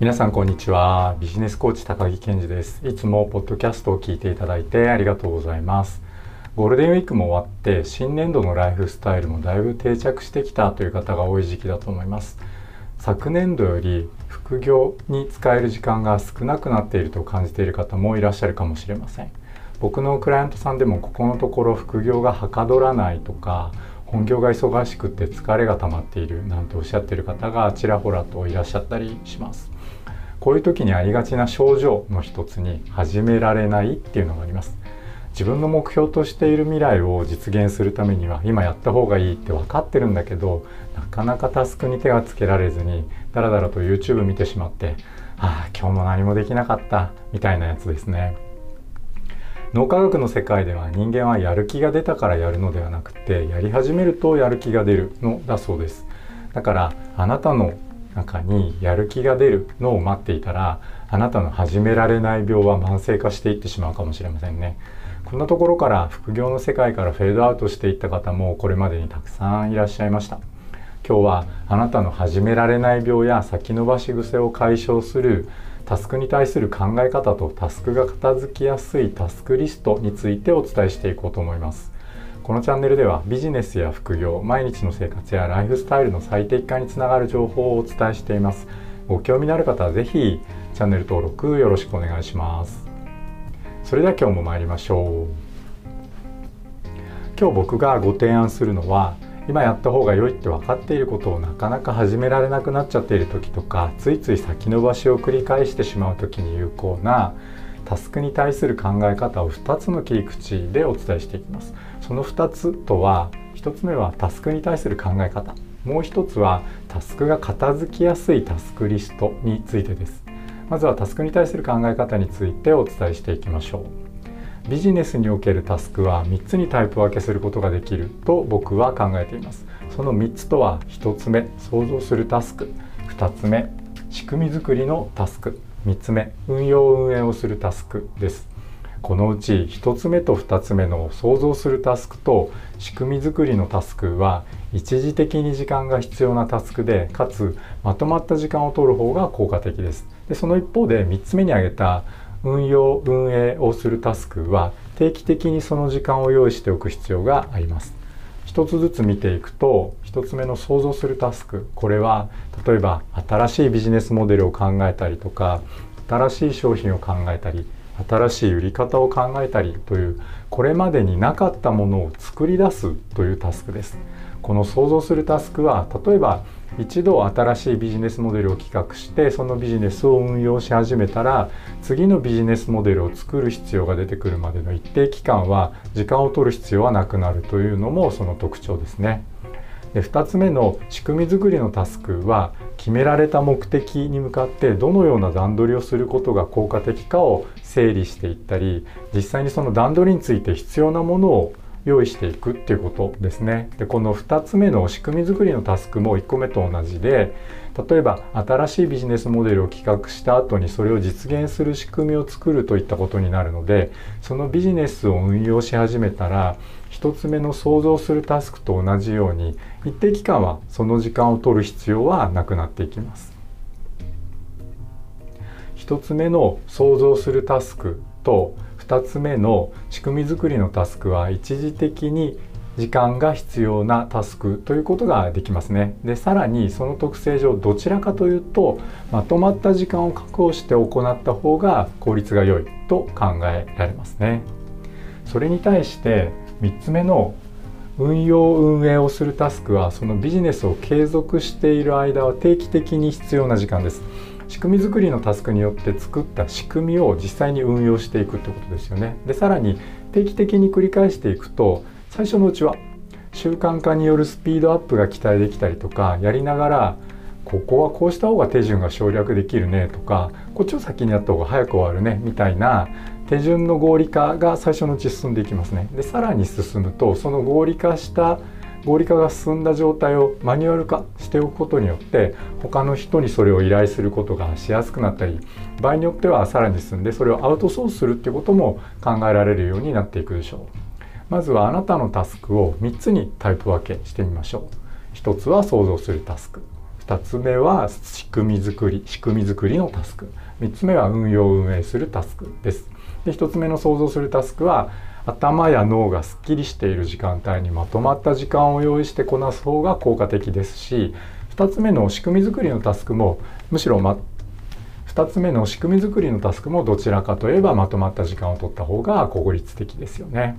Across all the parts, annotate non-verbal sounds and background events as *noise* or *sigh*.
皆さんこんにちは。ビジネスコーチ高木健二です。いつもポッドキャストを聞いていただいてありがとうございます。ゴールデンウィークも終わって新年度のライフスタイルもだいぶ定着してきたという方が多い時期だと思います。昨年度より副業に使える時間が少なくなっていると感じている方もいらっしゃるかもしれません。僕のクライアントさんでもここのところ副業がはかどらないとか本業が忙しくて疲れが溜まっているなんておっしゃってる方がちらほらといらっしゃったりします。こういう時にありがちな症状の一つに始められないっていうのがあります。自分の目標としている未来を実現するためには今やった方がいいって分かってるんだけどなかなかタスクに手がつけられずにダラダラと YouTube 見てしまってああ今日も何もできなかったみたいなやつですね。脳科学の世界では人間はやる気が出たからやるのではなくてやり始めるとやる気が出るのだそうです。だからあなたの中にやる気が出るのを待っていたらあなたの始められない病は慢性化していってしまうかもしれませんね。こんなところから副業の世界からフェードアウトしていった方もこれまでにたくさんいらっしゃいました。今日はあなたの始められない病や先延ばし癖を解消するタスクに対する考え方とタスクが片付きやすいタスクリストについてお伝えしていこうと思います。このチャンネルではビジネスや副業毎日の生活やライフスタイルの最適化につながる情報をお伝えしています。ご興味のある方は是非チャンネル登録よろしくお願いします。それでは今日も参りましょう。今日僕がご提案するのは今やった方が良いって分かっていることをなかなか始められなくなっちゃっている時とかついつい先延ばしを繰り返してしまう時に有効なタスクに対する考え方を2つの切り口でお伝えしていきます。その2つとは1つ目はタスクに対する考え方。もう1つはタスクが片付きやすいタスクリストについてです。まずはタスクに対する考え方についてお伝えしていきましょう。ビジネスにおけるタスクは3つにタイプ分けすることができると僕は考えています。その3つとは1つ目想像するタスク。2つ目仕組み作りのタスク。3つ目運用運営をするタスクです。このうち1つ目と2つ目の想像するタスクと仕組み作りのタスクは一時的に時間が必要なタスクでかつまとまった時間を取る方が効果的です。でその一方で3つ目に挙げた運用運営をするタスクは定期的にその時間を用意しておく必要があります。一つずつ見ていくと1つ目の想像するタスクこれは例えば新しいビジネスモデルを考えたりとか新しい商品を考えたり新しい売り方を考えたりというこれまでになかったものを作り出すというタスクです。この想像するタスクは例えば一度新しいビジネスモデルを企画してそのビジネスを運用し始めたら次のビジネスモデルを作る必要が出てくるまでの一定期間は時間を取る必要はなくなるというのもその特徴ですね。で2つ目の仕組み作りのタスクは決められた目的に向かってどのような段取りをすることが効果的かを整理していったり実際にその段取りについて必要なものを用意していくっていうことですね。でこの2つ目の仕組み作りのタスクも1個目と同じで例えば新しいビジネスモデルを企画した後にそれを実現する仕組みを作るといったことになるのでそのビジネスを運用し始めたら1つ目の想像するタスクと同じように一定期間はその時間を取る必要はなくなっていきます。1つ目の想像するタスクと2つ目の仕組み作りのタスクは一時的に時間が必要なタスクということができますね。でさらにその特性上どちらかというとまとまった時間を確保して行った方が効率が良いと考えられますね。それに対して3つ目の運用運営をするタスクはそのビジネスを継続している間は定期的に必要な時間です。仕組み作りのタスクによって作った仕組みを実際に運用していくってことですよね。でさらに定期的に繰り返していくと最初のうちは習慣化によるスピードアップが期待できたりとかやりながらここはこうした方が手順が省略できるねとかこっちを先にやった方が早く終わるねみたいな手順の合理化が最初のうち進んでいきますね。でさらに進むとその合理化した合理化が進んだ状態をマニュアル化しておくことによって他の人にそれを依頼することがしやすくなったり場合によってはさらに進んでそれをアウトソースするっていうことも考えられるようになっていくでしょう。まずはあなたのタスクを3つにタイプ分けしてみましょう。1つは想像するタスク。2つ目は仕組み作り仕組み作りのタスク。3つ目は運用運営するタスクです。で1つ目の想像するタスクは頭や脳がすっきりしている時間帯にまとまった時間を用意してこなす方が効果的ですし2つ目の仕組み作りのタスクもむしろ、ま、2つ目の仕組み作りのタスクもどちらかといえばまとまった時間を取った方が効率的ですよね。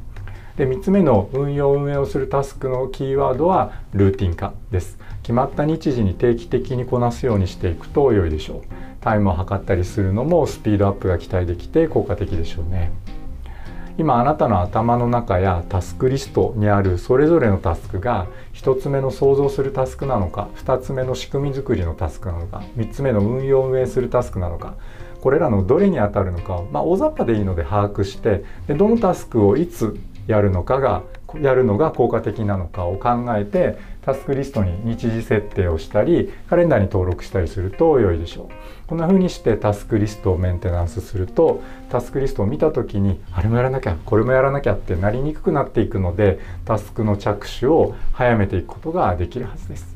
で3つ目の運用運営をするタスクのキーワードはルーティン化です。決まった日時に定期的にこなすようにしていくと良いでしょう。タイムを測ったりするのもスピードアップが期待できて効果的でしょうね。今あなたの頭の中やタスクリストにあるそれぞれのタスクが1つ目の想像するタスクなのか2つ目の仕組み作りのタスクなのか3つ目の運用運営するタスクなのかこれらのどれに当たるのかを、まあ、大雑把でいいので把握してでどのタスクをいつやるのかがやるのが効果的なのかを考えてタスクリストに日時設定をしたりカレンダーに登録したりすると良いでしょう。こんな風にしてタスクリストをメンテナンスするとタスクリストを見た時にあれもやらなきゃこれもやらなきゃってなりにくくなっていくのでタスクの着手を早めていくことができるはずです。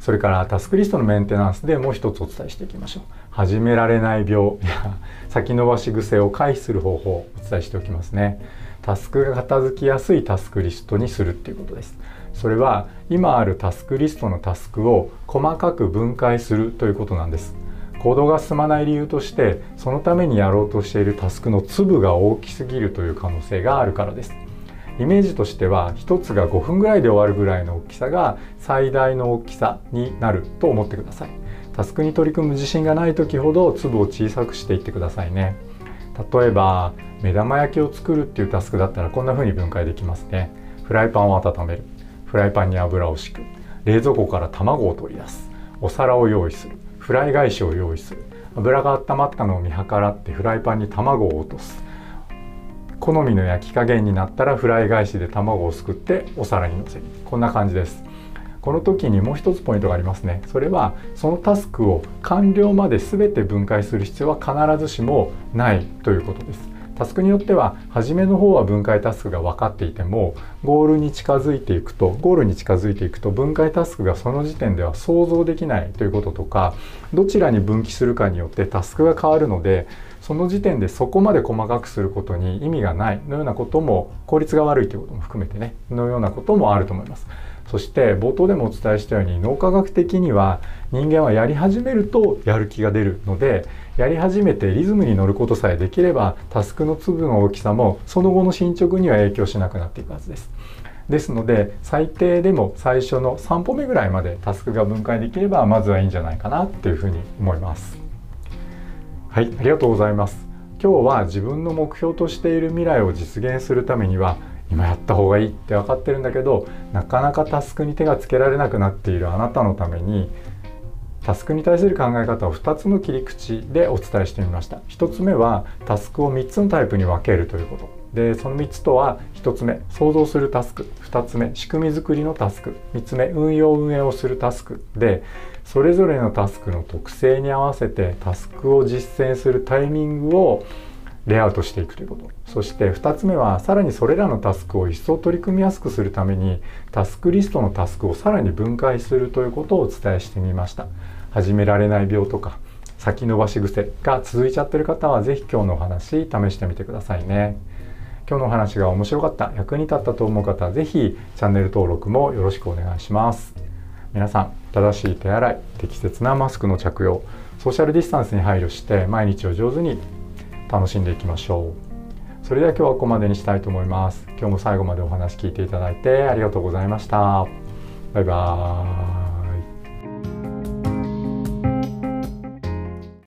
それからタスクリストのメンテナンスでもう一つお伝えしていきましょう。始められない病 *laughs* や先延ばし癖を回避する方法をお伝えしておきますね。タスクが片付きやすいタスクリストにするっていうことです。それは今あるタスクリストのタスクを細かく分解するということなんです。行動が進まない理由としてそのためにやろうとしているタスクの粒が大きすぎるという可能性があるからです。イメージとしては1つが5分ぐらいで終わるぐらいの大きさが最大の大きさになると思ってください。タスクに取り組む自信がない時ほど粒を小さくしていってくださいね。例えば目玉焼きを作るっていうタスクだったらこんな風に分解できますね。フライパンを温める。フライパンに油を敷く。冷蔵庫から卵を取り出す。お皿を用意する。フライ返しを用意する。油が温まったのを見計らってフライパンに卵を落とす。好みの焼き加減になったらフライ返しで卵をすくってお皿にのせる。こんな感じです。この時にもう一つポイントがありますね。それはそのタスクを完了まで全て分解する必要は必ずしもないということです。タスクによっては初めの方は分解タスクが分かっていてもゴールに近づいていくとゴールに近づいていくと分解タスクがその時点では想像できないということとかどちらに分岐するかによってタスクが変わるのでその時点でそこまで細かくすることに意味がないのようなことも効率が悪いということも含めてねのようなこともあると思います。そして冒頭でもお伝えしたように脳科学的には人間はやり始めるとやる気が出るのでやり始めてリズムに乗ることさえできればタスクの粒の大きさもその後の進捗には影響しなくなっていくはずです。ですので最低でも最初の3歩目ぐらいまでタスクが分解できればまずはいいんじゃないかなっていうふうに思います。はいありがとうございます。今日は自分の目標としている未来を実現するためには今やった方がいいって分かってるんだけどなかなかタスクに手がつけられなくなっているあなたのためにタスクに対する考え方を2つの切り口でお伝えしてみました。1つ目はタスクを3つのタイプに分けるということ。でその3つとは1つ目想像するタスク。2つ目仕組み作りのタスク。3つ目運用運営をするタスク。でそれぞれのタスクの特性に合わせてタスクを実践するタイミングをレイアウトしていくということ。そして2つ目はさらにそれらのタスクを一層取り組みやすくするためにタスクリストのタスクをさらに分解するということをお伝えしてみました。始められない病とか先延ばし癖が続いちゃってる方は是非今日のお話試してみてくださいね。今日のお話が面白かった役に立ったと思う方は是非チャンネル登録もよろしくお願いします。皆さん正しい手洗い適切なマスクの着用ソーシャルディスタンスに配慮して毎日を上手に楽しんでいきましょう。それでは今日はここまでにしたいと思います。今日も最後までお話聞いていただいてありがとうございました。バイバーイ。